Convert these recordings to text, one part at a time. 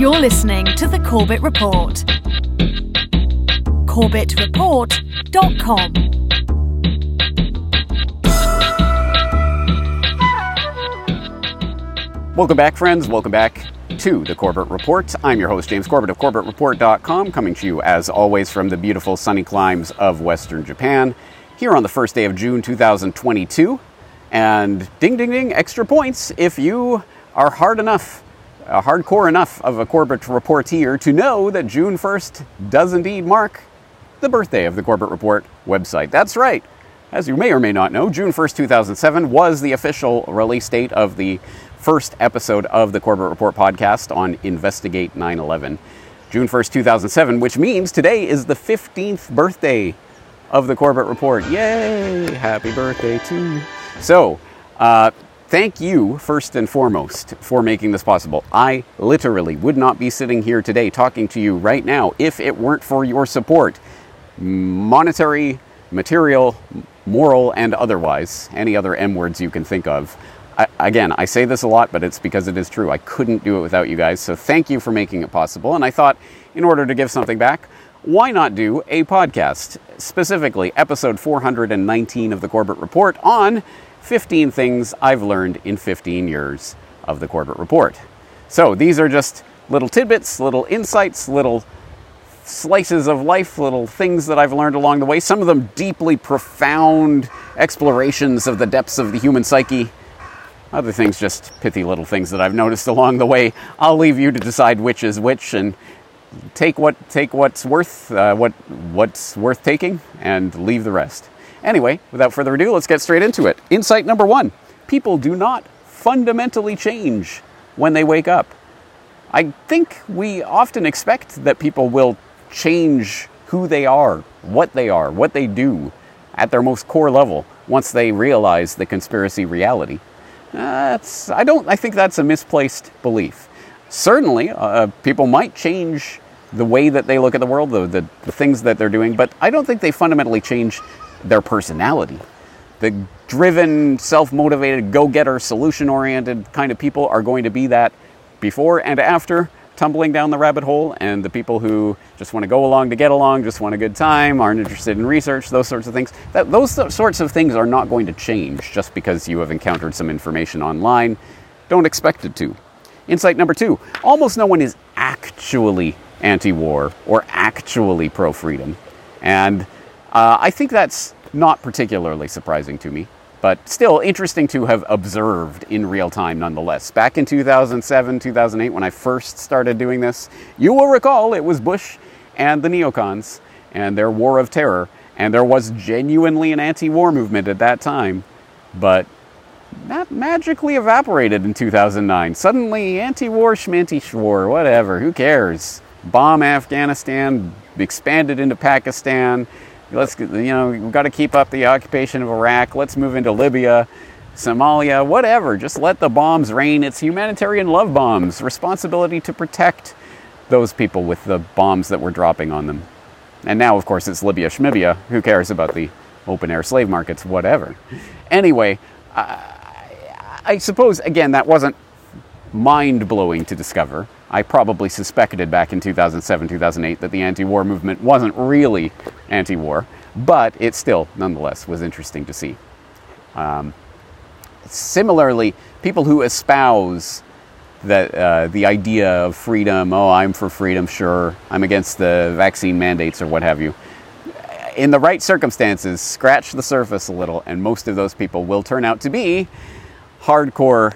You're listening to the Corbett Report. CorbettReport.com. Welcome back, friends. Welcome back to the Corbett Report. I'm your host, James Corbett of CorbettReport.com, coming to you as always from the beautiful sunny climes of Western Japan. Here on the first day of June 2022. And ding, ding, ding, extra points if you are hard enough, uh, hardcore enough of a Corbett Reporter to know that June 1st does indeed mark the birthday of the Corbett Report website. That's right. As you may or may not know, June 1st, 2007 was the official release date of the first episode of the Corbett Report podcast on Investigate 9 11. June 1st, 2007, which means today is the 15th birthday of the Corbett Report. Yay! Happy birthday to. You. So, uh, thank you first and foremost for making this possible. I literally would not be sitting here today talking to you right now if it weren't for your support. Monetary, material, moral, and otherwise. Any other M words you can think of. I, again, I say this a lot, but it's because it is true. I couldn't do it without you guys. So thank you for making it possible. And I thought, in order to give something back, why not do a podcast, specifically episode 419 of the Corbett Report on 15 things I've learned in 15 years of the Corbett Report. So these are just little tidbits, little insights, little slices of life, little things that I've learned along the way. Some of them deeply profound explorations of the depths of the human psyche. Other things, just pithy little things that I've noticed along the way. I'll leave you to decide which is which and take what take what's worth uh, what what's worth taking and leave the rest. Anyway, without further ado, let's get straight into it. Insight number one: people do not fundamentally change when they wake up. I think we often expect that people will change who they are, what they are, what they do at their most core level once they realize the conspiracy reality. That's, I don't. I think that's a misplaced belief. Certainly, uh, people might change the way that they look at the world, the, the, the things that they're doing, but I don't think they fundamentally change their personality. The driven, self motivated, go getter, solution oriented kind of people are going to be that before and after tumbling down the rabbit hole, and the people who just want to go along to get along, just want a good time, aren't interested in research, those sorts of things, that, those sorts of things are not going to change just because you have encountered some information online. Don't expect it to. Insight number two almost no one is actually anti war or actually pro freedom. And uh, I think that's not particularly surprising to me but still interesting to have observed in real time nonetheless. Back in 2007, 2008, when I first started doing this, you will recall it was Bush and the neocons and their war of terror, and there was genuinely an anti war movement at that time, but that magically evaporated in 2009. Suddenly, anti war, schmanti schwar, whatever, who cares? Bomb Afghanistan, expanded into Pakistan Let's, you know, we've got to keep up the occupation of Iraq. Let's move into Libya, Somalia, whatever. Just let the bombs rain. It's humanitarian love bombs. Responsibility to protect those people with the bombs that we're dropping on them. And now, of course, it's Libya, Schmibia. Who cares about the open air slave markets? Whatever. Anyway, I, I suppose, again, that wasn't mind blowing to discover. I probably suspected back in 2007, 2008 that the anti war movement wasn't really anti war, but it still, nonetheless, was interesting to see. Um, similarly, people who espouse that uh, the idea of freedom, oh, I'm for freedom, sure, I'm against the vaccine mandates or what have you. In the right circumstances, scratch the surface a little, and most of those people will turn out to be hardcore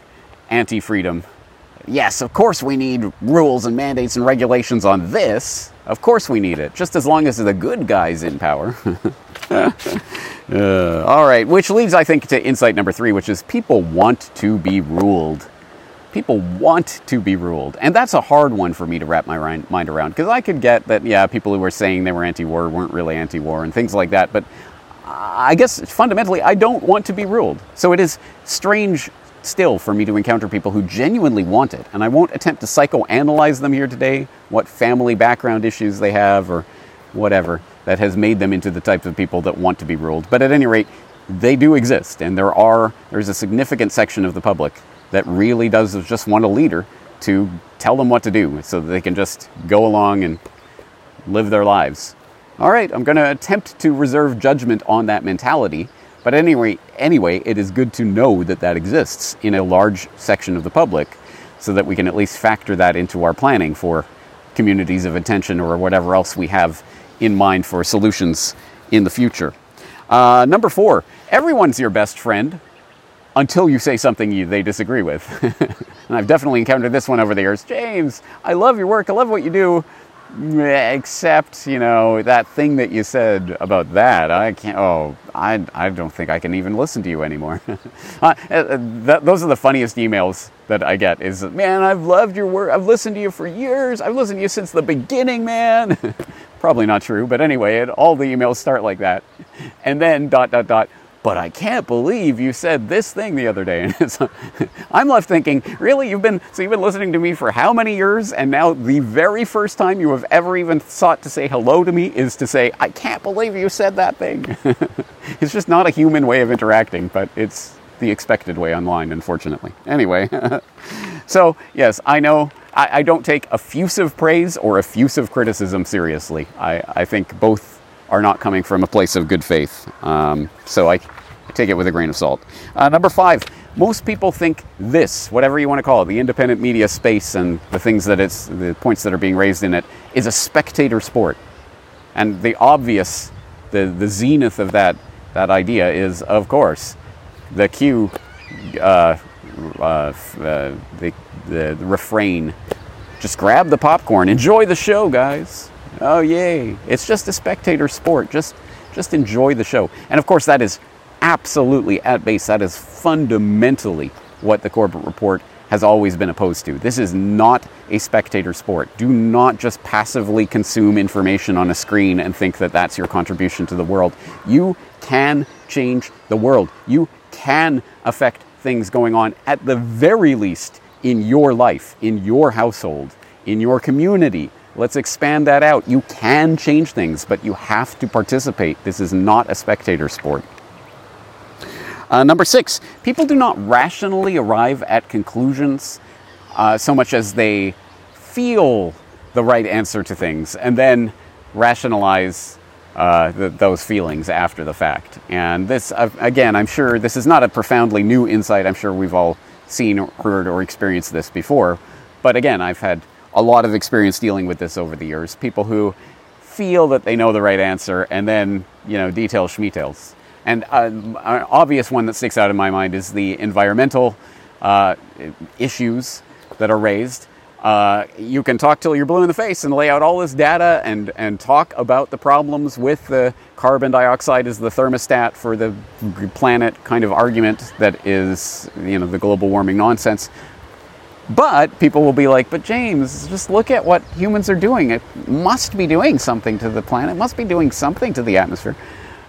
anti freedom yes, of course we need rules and mandates and regulations on this. Of course we need it, just as long as the good guys in power. uh, all right, which leads, I think, to insight number three, which is people want to be ruled. People want to be ruled. And that's a hard one for me to wrap my mind around because I could get that, yeah, people who were saying they were anti war weren't really anti war and things like that. But I guess fundamentally, I don't want to be ruled. So it is strange still for me to encounter people who genuinely want it. And I won't attempt to psychoanalyze them here today, what family background issues they have or whatever that has made them into the types of people that want to be ruled. But at any rate, they do exist, and there are there's a significant section of the public that really does just want a leader to tell them what to do so that they can just go along and live their lives. All right, I'm going to attempt to reserve judgment on that mentality. But anyway, anyway, it is good to know that that exists in a large section of the public so that we can at least factor that into our planning for communities of attention or whatever else we have in mind for solutions in the future. Uh, number four, everyone's your best friend until you say something you, they disagree with. and I've definitely encountered this one over the years. James, I love your work, I love what you do, except, you know, that thing that you said about that. I can't, oh, I, I don't think I can even listen to you anymore. uh, that, those are the funniest emails that I get is, man, I've loved your work. I've listened to you for years. I've listened to you since the beginning, man. Probably not true, but anyway, it, all the emails start like that. And then dot, dot, dot. But I can't believe you said this thing the other day. And I'm left thinking, really, you've been so you've been listening to me for how many years, and now the very first time you have ever even sought to say hello to me is to say, I can't believe you said that thing. it's just not a human way of interacting, but it's the expected way online, unfortunately. Anyway, so yes, I know I, I, don't take effusive praise or effusive criticism seriously. I, I, think both are not coming from a place of good faith. Um, so I, I, take it with a grain of salt. Uh, number five, most people think this, whatever you want to call it, the independent media space and the things that it's, the points that are being raised in it, is a spectator sport. And the obvious, the, the zenith of that, that idea is, of course, the Q, uh, uh, uh, the, the, the refrain. Just grab the popcorn, enjoy the show, guys. Oh yay! It's just a spectator sport. Just just enjoy the show. And of course, that is absolutely at base. That is fundamentally what the Corbett Report has always been opposed to. This is not a spectator sport. Do not just passively consume information on a screen and think that that's your contribution to the world. You can change the world. You can affect things going on at the very least in your life, in your household, in your community. Let's expand that out. You can change things, but you have to participate. This is not a spectator sport. Uh, number six, people do not rationally arrive at conclusions uh, so much as they feel the right answer to things and then rationalize uh, those feelings after the fact. And this, uh, again, I'm sure this is not a profoundly new insight. I'm sure we've all seen, or heard, or experienced this before. But again, I've had a lot of experience dealing with this over the years. People who feel that they know the right answer and then, you know, detail schmetails. And uh, an obvious one that sticks out in my mind is the environmental uh, issues that are raised uh, you can talk till you're blue in the face and lay out all this data and, and talk about the problems with the carbon dioxide as the thermostat for the planet kind of argument that is, you know, the global warming nonsense. But people will be like, but James, just look at what humans are doing. It must be doing something to the planet, it must be doing something to the atmosphere.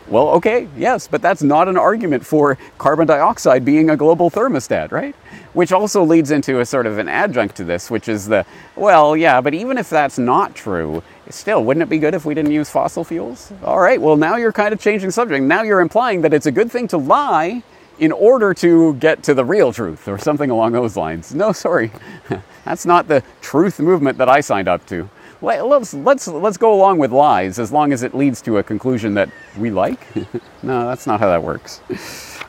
Well, okay, yes, but that's not an argument for carbon dioxide being a global thermostat, right? Which also leads into a sort of an adjunct to this, which is the, well, yeah, but even if that's not true, still, wouldn't it be good if we didn't use fossil fuels? All right, well, now you're kind of changing subject. Now you're implying that it's a good thing to lie in order to get to the real truth or something along those lines. No, sorry. That's not the truth movement that I signed up to let's let's let's go along with lies as long as it leads to a conclusion that we like. no, that's not how that works.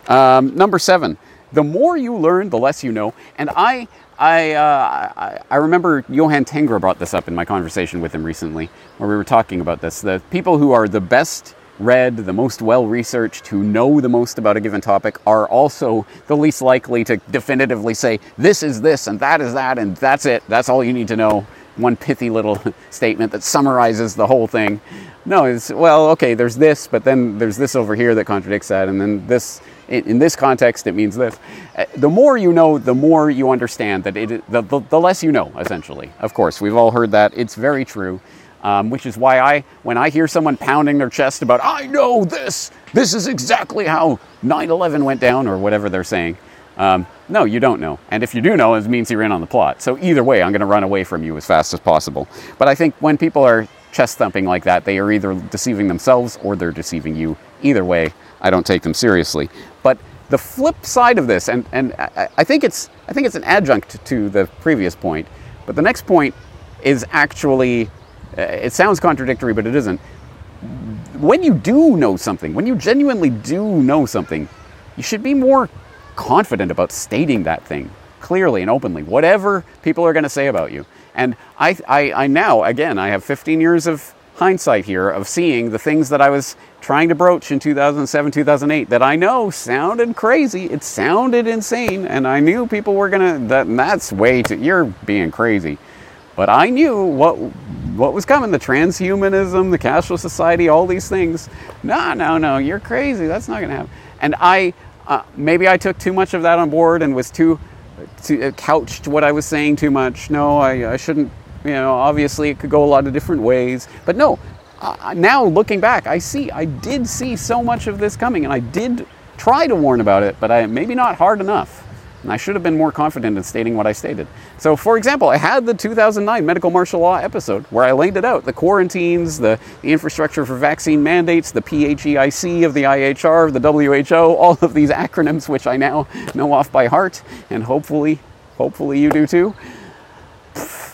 Um, number seven: the more you learn, the less you know. And I. I, uh, I, I remember Johan Tengra brought this up in my conversation with him recently, where we were talking about this. The people who are the best read, the most well researched, who know the most about a given topic, are also the least likely to definitively say, this is this and that is that and that's it. That's all you need to know one pithy little statement that summarizes the whole thing. No, it's well, okay, there's this, but then there's this over here that contradicts that, and then this. In, this context, it means this. Uh, the more you know, the more you understand that it. The, the, the less you know, essentially. Of course, we've all heard that. It's very true. Um, which is why I, when I hear someone pounding their chest about, I know this, this is exactly how 9 11 went down, or whatever they're saying, um, no, you don't know. And if you do know, it means you're in on the plot. So either way, I'm going to run away from you as fast as possible. But I think when people are chest thumping like that, they are either deceiving themselves or they're deceiving you. Either way, I don't take them seriously. But the flip side of this, and, and I, I think it's I think it's an adjunct to the previous point, But the next point is actually, uh, it sounds contradictory, but it isn't. When you do know something, when you genuinely do know something, you should be more confident about stating that thing clearly and openly, whatever people are going to say about you. And I, I, I now, again, I have 15 years of hindsight here of seeing the things that I was trying to broach in 2007, 2008 that I know sounded crazy. It sounded insane, and I knew people were gonna. That that's way too. You're being crazy, but I knew what what was coming. The transhumanism, the cashless society, all these things. No, no, no. You're crazy. That's not gonna happen. And I uh, maybe I took too much of that on board and was too, too uh, couched what I was saying too much. No, I, I shouldn't you know, obviously it could go a lot of different ways. But no, uh, now looking back, I see, I did see so much of this coming, and I did try to warn about it, but I maybe not hard enough. And I should have been more confident in stating what I stated. So, for example, I had the 2009 medical martial law episode where I laid it out the quarantines, the, the infrastructure for vaccine mandates, the PHEIC of the IHR, the WHO, all of these acronyms, which I now know off by heart, and hopefully, hopefully you do too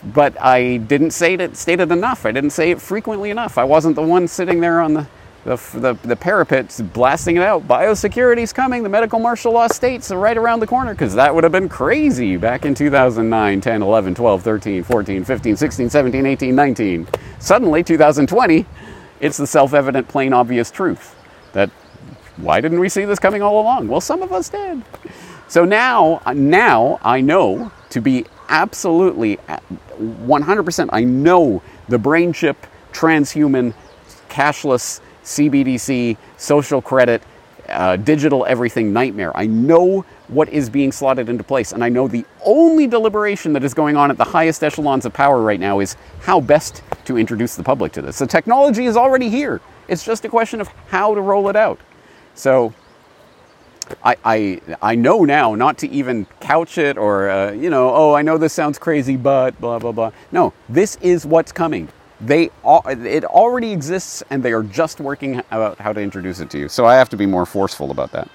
but I didn't say it, state it enough. I didn't say it frequently enough. I wasn't the one sitting there on the, the, the, the parapets blasting it out. Biosecurity's coming. The medical martial law states are right around the corner because that would have been crazy back in 2009, 10, 11, 12, 13, 14, 15, 16, 17, 18, 19. Suddenly, 2020, it's the self evident, plain obvious truth that why didn't we see this coming all along? Well, some of us did. So now, uh, now I know to be absolutely uh, 100%. I know the brain chip, transhuman, cashless, CBDC, social credit, uh, digital everything nightmare. I know what is being slotted into place, and I know the only deliberation that is going on at the highest echelons of power right now is how best to introduce the public to this. The technology is already here. It's just a question of how to roll it out. So I, I, I know now not to even couch it or, uh, you know, oh, I know this sounds crazy, but blah, blah, blah. No, this is what's coming. They it already exists and they are just working out how to introduce it to you. So I have to be more forceful about that.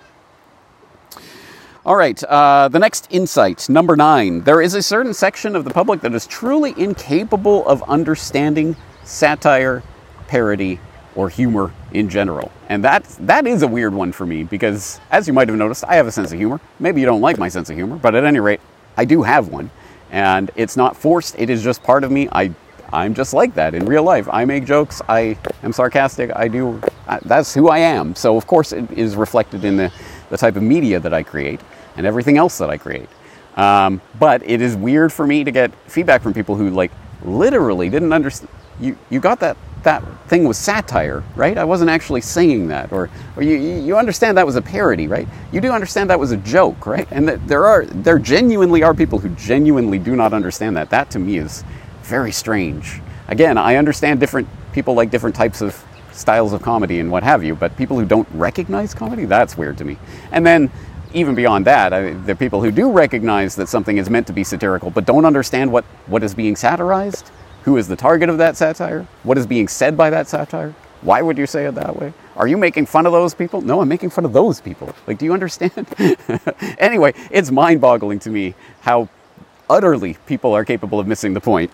All right, uh, the next insight, number nine. There is a certain section of the public that is truly incapable of understanding satire, parody, or humor in general. And that, that is a weird one for me because, as you might have noticed, I have a sense of humor. Maybe you don't like my sense of humor, but at any rate, I do have one. And it's not forced, it is just part of me. I, I'm just like that in real life. I make jokes, I am sarcastic, I do, I, that's who I am. So, of course, it is reflected in the, the type of media that I create and everything else that I create. Um, but it is weird for me to get feedback from people who, like, literally didn't understand. You, you got that that thing was satire, right? I wasn't actually saying that, or, or you, you understand that was a parody, right? You do understand that was a joke, right? And that there are there genuinely are people who genuinely do not understand that. That to me is very strange. Again, I understand different people like different types of styles of comedy and what have you, but people who don't recognize comedy, that's weird to me. And then even beyond that, I, there are people who do recognize that something is meant to be satirical, but don't understand what, what is being satirized who is the target of that satire? What is being said by that satire? Why would you say it that way? Are you making fun of those people? No, I'm making fun of those people. Like, do you understand? anyway, it's mind boggling to me how utterly people are capable of missing the point.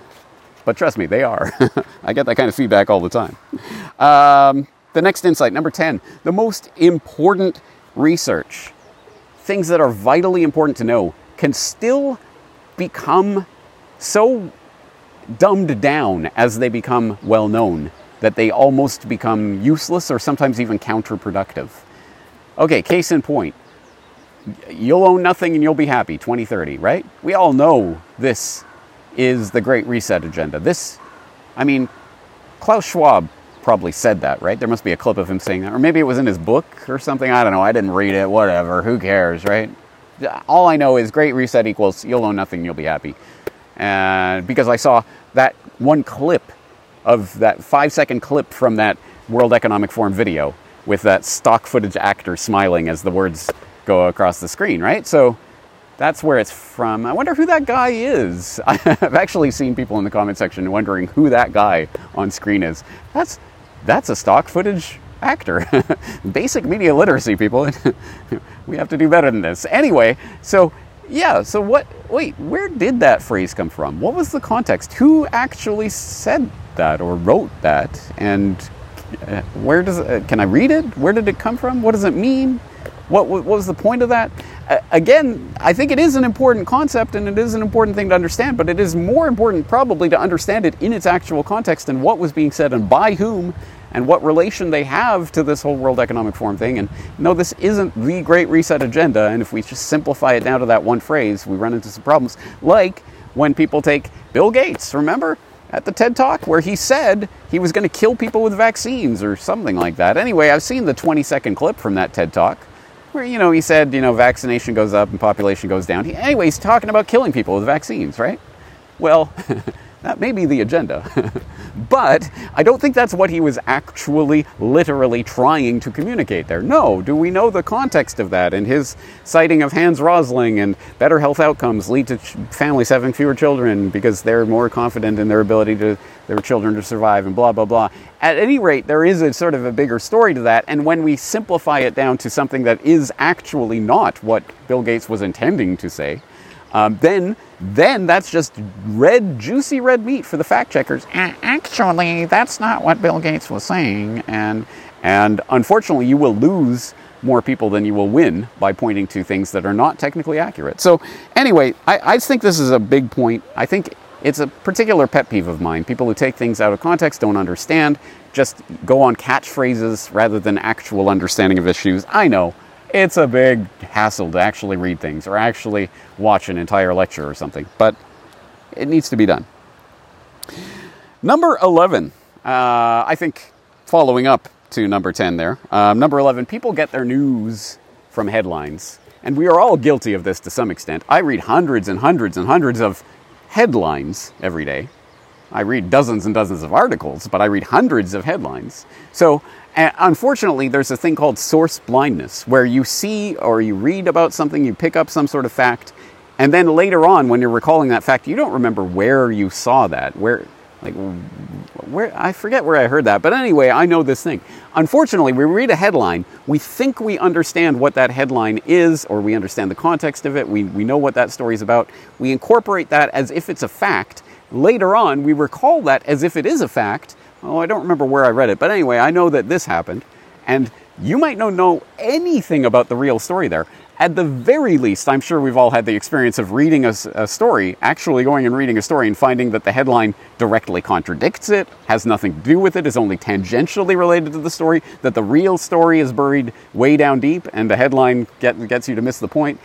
but trust me, they are. I get that kind of feedback all the time. Um, the next insight, number 10, the most important research, things that are vitally important to know, can still become so dumbed down as they become well known, that they almost become useless or sometimes even counterproductive. Okay, case in point. You'll own nothing and you'll be happy 2030, right? We all know this is the Great Reset agenda. This, I mean, Klaus Schwab probably said that, right? There must be a clip of him saying that. Or maybe it was in his book or something. I don't know. I didn't read it. Whatever. Who cares, right? All I know is Great Reset equals you'll own nothing, you'll be happy and because I saw that one clip of that five second clip from that World Economic Forum video with that stock footage actor smiling as the words go across the screen, right? So that's where it's from. I wonder who that guy is. I've actually seen people in the comment section wondering who that guy on screen is. That's that's a stock footage actor. Basic media literacy, people. we have to do better than this. Anyway, so yeah, so what, wait, where did that phrase come from? What was the context? Who actually said that or wrote that? And uh, where does it, uh, can I read it? Where did it come from? What does it mean? What, what was the point of that? Uh, again, I think it is an important concept and it is an important thing to understand, but it is more important probably to understand it in its actual context and what was being said and by whom and what relation they have to this whole World Economic Forum thing. And no, this isn't the Great Reset agenda. And if we just simplify it down to that one phrase, we run into some problems. Like when people take Bill Gates, remember? At the TED Talk, where he said he was going to kill people with vaccines or something like that. Anyway, I've seen the 20 second clip from that TED Talk where, you know, he said, you know, vaccination goes up and population goes down. He, anyway, he's talking about killing people with vaccines, right? Well, That may be the agenda. but I don't think that's what he was actually, literally trying to communicate there. No, do we know the context of that? And his citing of Hans Rosling and better health outcomes lead to families having fewer children because they're more confident in their ability to their children to survive and blah blah blah. At any rate, there is a sort of a bigger story to that, and when we simplify it down to something that is actually not what Bill Gates was intending to say, um, then then that's just red, juicy red meat for the fact checkers. Actually, that's not what Bill Gates was saying, and and unfortunately, you will lose more people than you will win by pointing to things that are not technically accurate. So, anyway, I, I think this is a big point. I think it's a particular pet peeve of mine. People who take things out of context don't understand, just go on catchphrases rather than actual understanding of issues. I know it's a big hassle to actually read things or actually watch an entire lecture or something, but it needs to be done. Number 11, uh, I think following up to number 10 there. Um, number 11, people get their news from headlines. And we are all guilty of this to some extent. I read hundreds and hundreds and hundreds of headlines every day. I read dozens and dozens of articles, but I read hundreds of headlines. So and unfortunately, there's a thing called source blindness, where you see or you read about something, you pick up some sort of fact, and then later on, when you're recalling that fact, you don't remember where you saw that. Where, like, where I forget where I heard that, but anyway, I know this thing. Unfortunately, we read a headline, we think we understand what that headline is, or we understand the context of it, we, we know what that story is about. We incorporate that as if it's a fact. Later on, we recall that as if it is a fact, Oh, I don't remember where I read it, but anyway, I know that this happened, and you might not know anything about the real story there. At the very least, I'm sure we've all had the experience of reading a, a, story, actually going and reading a story and finding that the headline directly contradicts it, has nothing to do with it, is only tangentially related to the story, that the real story is buried way down deep, and the headline get, gets you to miss the point.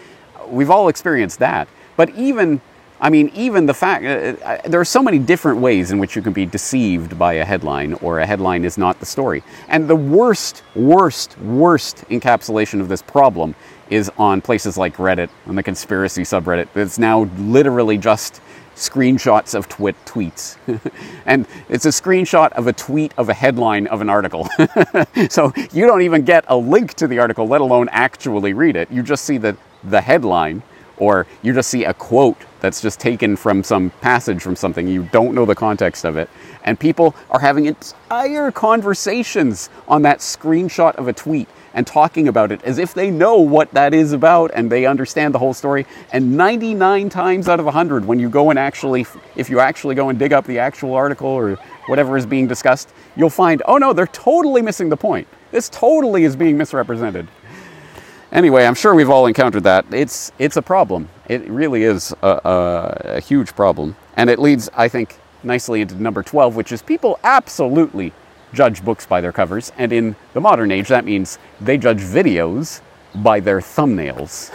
We've all experienced that. But even I mean, even the fact uh, uh, there are so many different ways in which you can be deceived by a headline, or a headline is not the story. And the worst, worst, worst encapsulation of this problem is on places like Reddit, on the conspiracy subreddit. It's now literally just screenshots of twit tweets. and it's a screenshot of a tweet of a headline of an article. so you don't even get a link to the article, let alone actually read it. You just see the, the headline or you just see a quote that's just taken from some passage from something, you don't know the context of it, and people are having entire conversations on that screenshot of a tweet and talking about it as if they know what that is about and they understand the whole story. And 99 times out of 100, when you go and actually, if you actually go and dig up the actual article or whatever is being discussed, you'll find, oh no, they're totally missing the point. This totally is being misrepresented. Anyway, I'm sure we've all encountered that. It's, it's a problem. It really is a, a, a huge problem. And it leads, I think, nicely into number 12, which is people absolutely judge books by their covers. And in the modern age, that means they judge videos by their thumbnails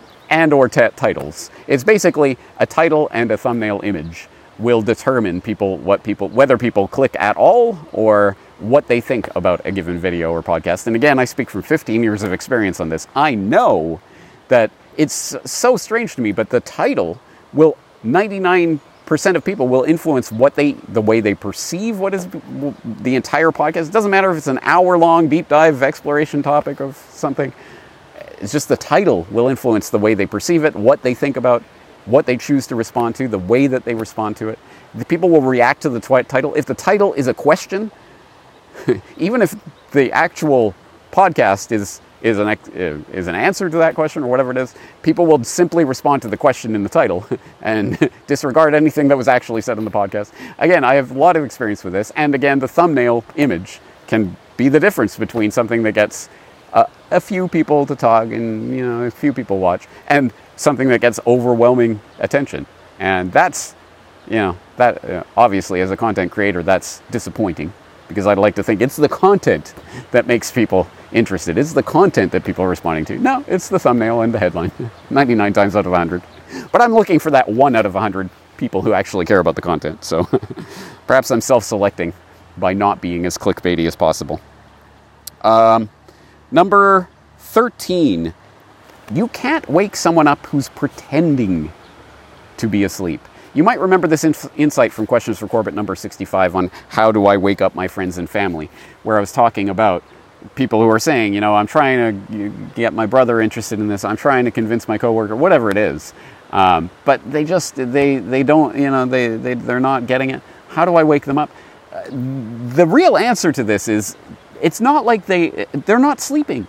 and or t- titles. It's basically a title and a thumbnail image will determine people what people whether people click at all or what they think about a given video or podcast. And again, I speak from 15 years of experience on this. I know that it's so strange to me, but the title will 99% of people will influence what they the way they perceive what is the entire podcast. It doesn't matter if it's an hour long deep dive exploration topic of something. It's just the title will influence the way they perceive it, what they think about, what they choose to respond to, the way that they respond to it. The people will react to the twi- title. If the title is a question, even if the actual podcast is is an uh, is an answer to that question or whatever it is, people will simply respond to the question in the title and disregard anything that was actually said in the podcast. Again, I have a lot of experience with this, and again, the thumbnail image can be the difference between something that gets a, few people to talk and you know a few people watch, and something that gets overwhelming attention, and that's you know that uh, obviously as a content creator that's disappointing because I'd like to think it's the content that makes people interested. It's the content that people are responding to. No, it's the thumbnail and the headline. 99 times out of 100. But I'm looking for that one out of 100 people who actually care about the content. So perhaps I'm self selecting by not being as clickbaity as possible. Um, number 13. You can't wake someone up who's pretending to be asleep. You might remember this inf- insight from Questions for Corbett number 65 on how do I wake up my friends and family, where I was talking about people who are saying, you know, I'm trying to get my brother interested in this, I'm trying to convince my coworker, whatever it is. Um, but they just, they, they don't, you know, they, they, they're not getting it. How do I wake them up? Uh, the real answer to this is it's not like they, they're not sleeping.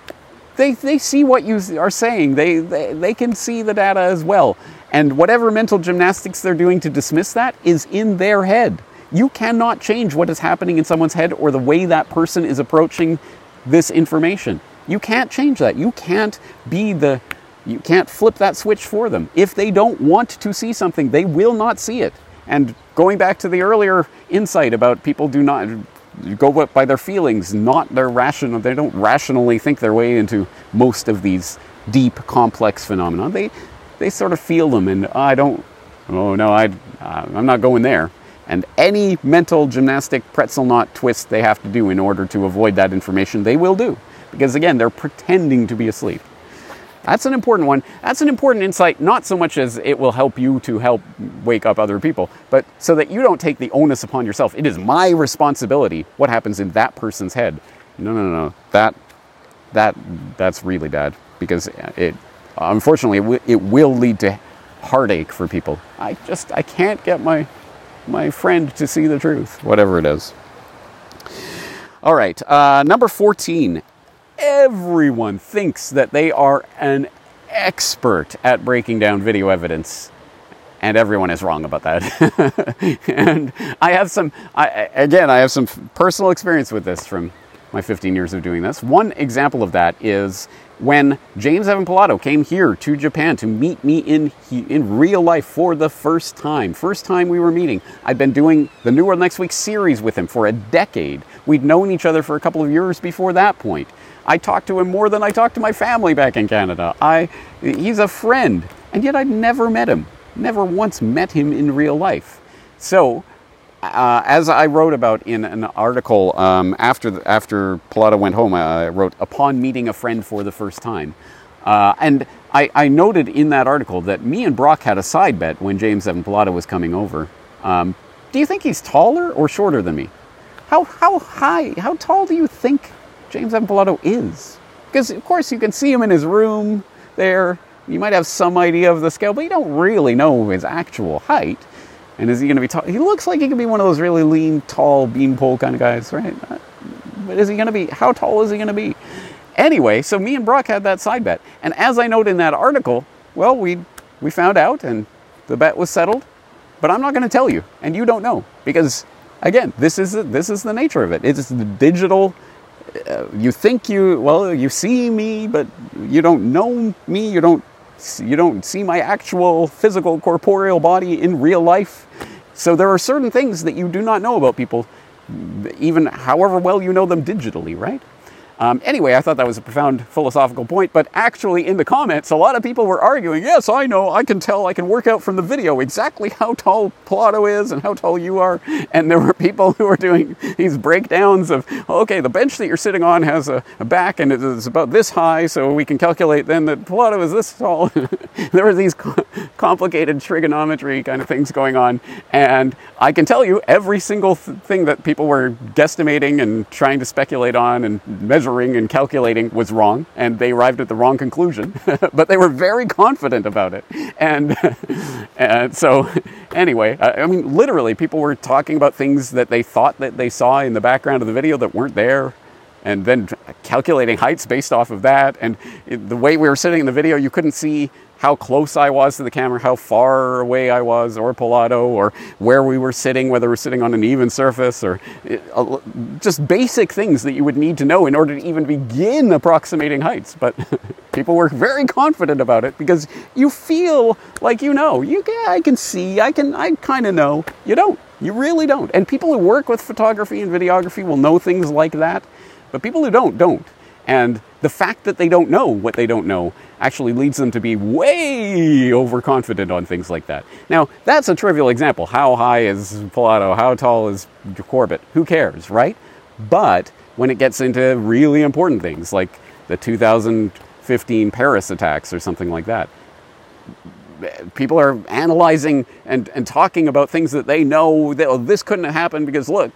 They, they see what you are saying. They, they, they can see the data as well. And whatever mental gymnastics they're doing to dismiss that is in their head. You cannot change what is happening in someone's head or the way that person is approaching this information. You can't change that. You can't be the you can't flip that switch for them. If they don't want to see something, they will not see it. And going back to the earlier insight about people do not go by their feelings, not their rational, they don't rationally think their way into most of these deep, complex phenomena. They, they sort of feel them and oh, I don't, oh no, I, I'm not going there. And any mental gymnastic pretzel knot twist they have to do in order to avoid that information, they will do. Because again, they're pretending to be asleep. That's an important one. That's an important insight, not so much as it will help you to help wake up other people, but so that you don't take the onus upon yourself. It is my responsibility what happens in that person's head. No, no, no, no. That, that, that's really bad because it, unfortunately, it will lead to heartache for people. I just, I can't get my, my friend to see the truth, whatever it is. All right, uh, number 14 everyone thinks that they are an expert at breaking down video evidence. And everyone is wrong about that. and I have some, I, again, I have some personal experience with this from my 15 years of doing this. One example of that is when James Evan Pilato came here to Japan to meet me in in real life for the first time. First time we were meeting. I'd been doing the New World Next Week series with him for a decade. We'd known each other for a couple of years before that point. I talked to him more than I talked to my family back in Canada. I, he's a friend, and yet I'd never met him. Never once met him in real life. So, uh, as I wrote about in an article um, after the, after Pilato went home, I wrote upon meeting a friend for the first time, uh, and I, I, noted in that article that me and Broc had a side bet when James Evan Pilato was coming over. Um, do you think he's taller or shorter than me? How how high? How tall do you think James Evan Pilato is. Because, of course, you can see him in his room there. You might have some idea of the scale, but you don't really know his actual height. And is he going to be tall? He looks like he could be one of those really lean, tall, beanpole kind of guys, right? But is he going to be, how tall is he going to be? Anyway, so me and Broc had that side bet. And as I note in that article, well, we, we found out and the bet was settled. But I'm not going to tell you, and you don't know. Because, again, this is, this is the nature of it. It's the digital uh, you think you well you see me but you don't know me you don't you don't see my actual physical corporeal body in real life. So there are certain things that you do not know about people even however well you know them digitally right um, anyway, I thought that was a profound philosophical point, but actually, in the comments, a lot of people were arguing, yes, I know, I can tell, I can work out from the video exactly how tall Pilato is and how tall you are. And there were people who were doing these breakdowns of, okay, the bench that you're sitting on has a, a back and it is about this high, so we can calculate then that Pilato is this tall. there were these co- complicated trigonometry kind of things going on. And I can tell you, every single th- thing that people were guesstimating and trying to speculate on and measure measuring and calculating was wrong, and they arrived at the wrong conclusion. but they were very confident about it. And, and so, anyway, I, I mean, literally, people were talking about things that they thought that they saw in the background of the video that weren't there. and then calculating heights based off of that. And the way we were sitting in the video, you couldn't see how close I was to the camera, how far away I was, or Pilato, or where we were sitting, whether we're sitting on an even surface, or uh, just basic things that you would need to know in order to even begin approximating heights. But people were very confident about it because you feel like you know. You, I can see, I can, I kind of know. You don't. You really don't. And people who work with photography and videography will know things like that, but people who don't, don't. And the fact that they don't know what they don't know actually leads them to be way overconfident on things like that. Now, that's a trivial example. How high is Pilato? How tall is Corbett? Who cares, right? But when it gets into really important things like the 2015 Paris attacks or something like that, people are analyzing and, and talking about things that they know that oh, this couldn't have happened because look,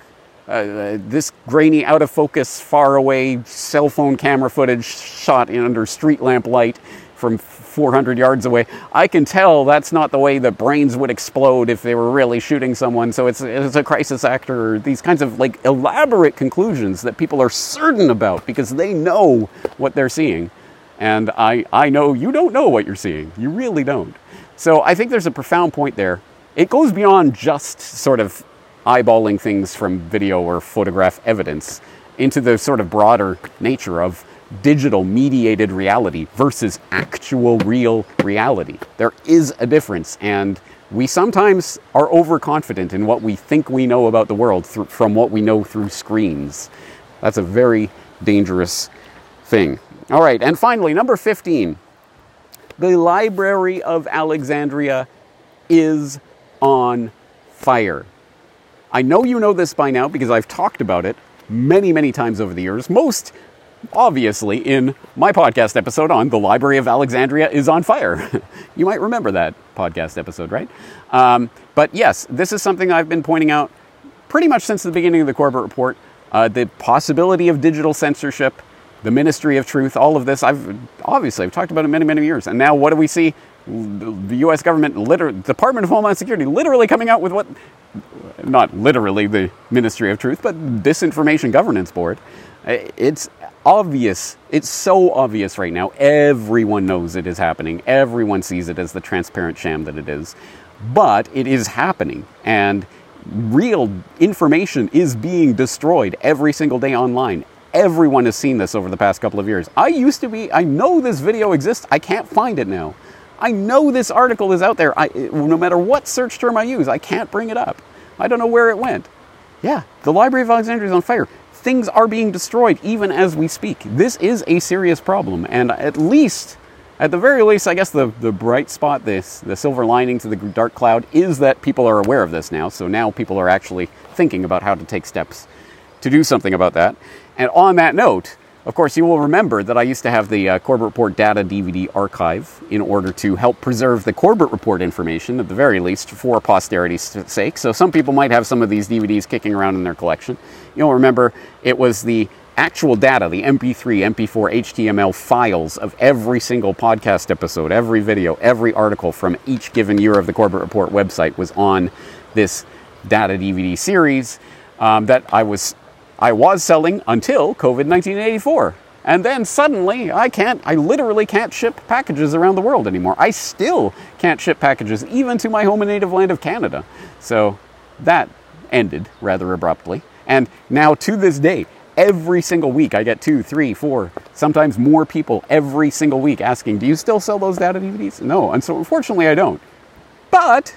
uh, this grainy, out of focus, far away cell phone camera footage shot in under street lamp light from 400 yards away. I can tell that's not the way the brains would explode if they were really shooting someone. So it's, it's a crisis actor. These kinds of like elaborate conclusions that people are certain about because they know what they're seeing. And I, I know you don't know what you're seeing. You really don't. So I think there's a profound point there. It goes beyond just sort of eyeballing things from video or photograph evidence into the sort of broader nature of digital mediated reality versus actual real reality. There is a difference, and we sometimes are overconfident in what we think we know about the world from what we know through screens. That's a very dangerous thing. All right, and finally, number 15 the Library of Alexandria is on fire. I know you know this by now because I've talked about it many, many times over the years. Most obviously in my podcast episode on the Library of Alexandria is on fire. you might remember that podcast episode, right? Um, but yes, this is something I've been pointing out pretty much since the beginning of the Corbett Report. Uh, the possibility of digital censorship, the Ministry of Truth, all of this. I've obviously I've talked about it many, many years, and now what do we see? The U.S. government, liter- Department of Homeland Security, literally coming out with what not literally the Ministry of Truth, but Disinformation Governance Board. It's obvious. It's so obvious right now. Everyone knows it is happening. Everyone sees it as the transparent sham that it is. But it is happening. And real information is being destroyed every single day online. Everyone has seen this over the past couple of years. I used to be, I know this video exists, I can't find it now. I know this article is out there. I, no matter what search term I use, I can't bring it up. I don't know where it went. Yeah, the Library of Alexandria is on fire. Things are being destroyed even as we speak. This is a serious problem, and at least, at the very least, I guess the, the bright spot, this the silver lining to the dark cloud, is that people are aware of this now. So now people are actually thinking about how to take steps to do something about that. And on that note, of course, you will remember that I used to have the uh, Corbett Report data DVD archive in order to help preserve the Corbett Report information, at the very least, for posterity's sake. So some people might have some of these DVDs kicking around in their collection. You'll remember it was the actual data, the MP3, MP4, HTML files of every single podcast episode, every video, every article from each given year of the Corbett Report website was on this data DVD series um, that I was I was selling until COVID 1984. And then suddenly, I can't, I literally can't ship packages around the world anymore. I still can't ship packages even to my home and native land of Canada. So that ended rather abruptly. And now to this day, every single week I get two, three, four, sometimes more people every single week asking, Do you still sell those data DVDs? No. And so unfortunately, I don't. But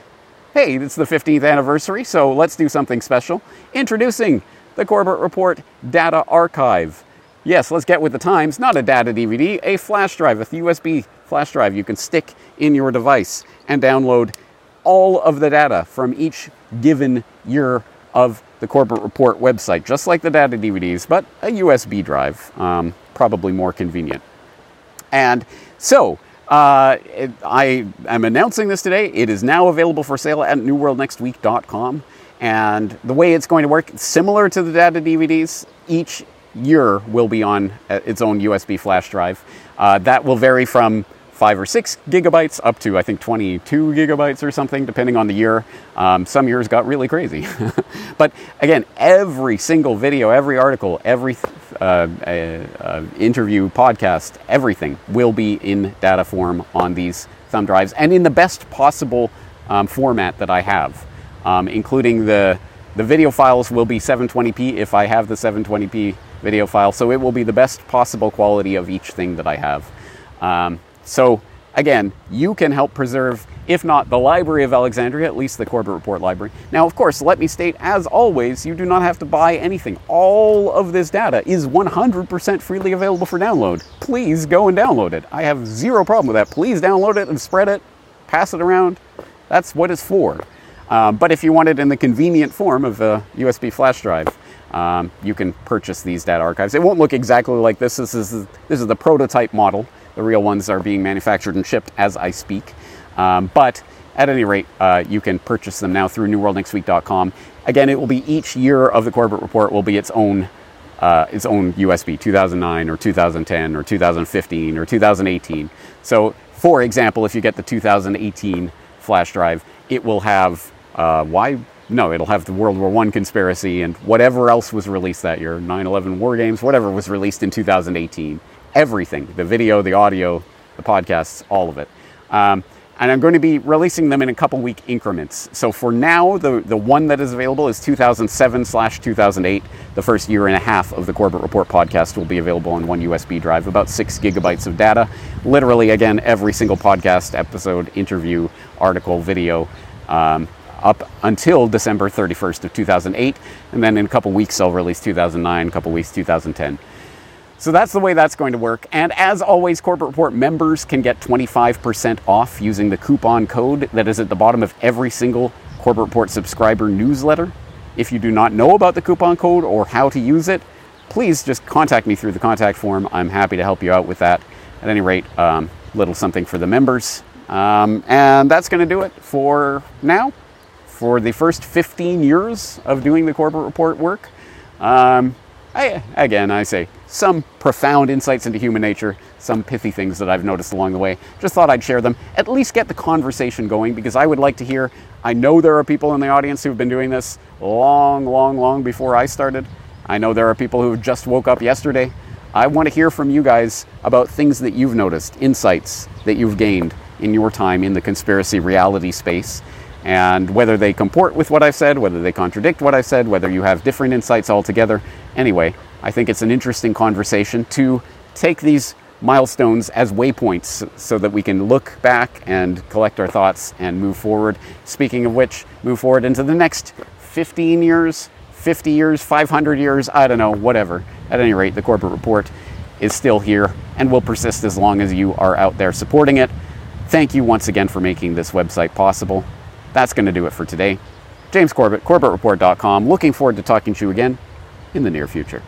hey, it's the 15th anniversary, so let's do something special. Introducing the Corbett Report Data Archive. Yes, let's get with the times. Not a data DVD, a flash drive, a USB flash drive you can stick in your device and download all of the data from each given year of the Corbett Report website, just like the data DVDs, but a USB drive, um, probably more convenient. And so, uh, it, I am announcing this today. It is now available for sale at newworldnextweek.com. And the way it's going to work, similar to the data DVDs, each year will be on uh, its own USB flash drive. Uh, that will vary from five or six gigabytes up to I think 22 gigabytes or something, depending on the year. Um, some years got really crazy. but again, every single video, every article, every uh, uh, uh, interview, podcast, everything will be in data form on these thumb drives and in the best possible um, format that I have, um, including the the video files will be 720p if I have the 720p video file, so it will be the best possible quality of each thing that I have. Um, so again, you can help preserve, if not the Library of Alexandria, at least the Corbett Report Library. Now, of course, let me state, as always, you do not have to buy anything. All of this data is 100% freely available for download. Please go and download it. I have zero problem with that. Please download it and spread it, pass it around. That's what it's for. Um, but if you want it in the convenient form of a USB flash drive, um, you can purchase these data archives. It won't look exactly like this. This is, this is the prototype model. The real ones are being manufactured and shipped as I speak. Um, but at any rate, uh, you can purchase them now through newworldnextweek.com. Again, it will be each year of the Corbett Report will be its own uh, its own USB, 2009 or 2010 or 2015 or 2018. So, for example, if you get the 2018 flash drive, it will have uh, why? No, it'll have the World War One conspiracy and whatever else was released that year, 9/11 war games, whatever was released in 2018 everything the video, the audio, the podcasts, all of it. Um, and I'm going to be releasing them in a couple week increments. So for now, the, the one that is available is 2007 slash 2008. The first year and a half of the Corbett Report podcast will be available on one USB drive, about six gigabytes of data. Literally, again, every single podcast, episode, interview, article, video, um, up until December 31st of 2008. And then in a couple weeks, I'll release 2009, a couple weeks, 2010. So that's the way that's going to work. And as always, Corbett Report members can get 25% off using the coupon code that is at the bottom of every single Corbett Report subscriber newsletter. If you do not know about the coupon code or how to use it, please just contact me through the contact form. I'm happy to help you out with that. At any rate, um, little something for the members. Um, and that's going to do it for now, for the first 15 years of doing the Corbett Report work. Um, I, again, I say some profound insights into human nature, some pithy things that I've noticed along the way. Just thought I'd share them, at least get the conversation going, because I would like to hear. I know there are people in the audience who've been doing this long, long, long before I started. I know there are people who just woke up yesterday. I want to hear from you guys about things that you've noticed, insights that you've gained in your time in the conspiracy reality space and whether they comport with what I've said, whether they contradict what I've said, whether you have different insights altogether. Anyway, I think it's an interesting conversation to take these milestones as waypoints so that we can look back and collect our thoughts and move forward. Speaking of which, move forward into the next 15 years, 50 years, 500 years, I don't know, whatever. At any rate, the Corbett Report is still here and will persist as long as you are out there supporting it. Thank you once again for making this website possible. That's going to do it for today. James Corbett, CorbettReport.com. Looking forward to talking to you again in the near future.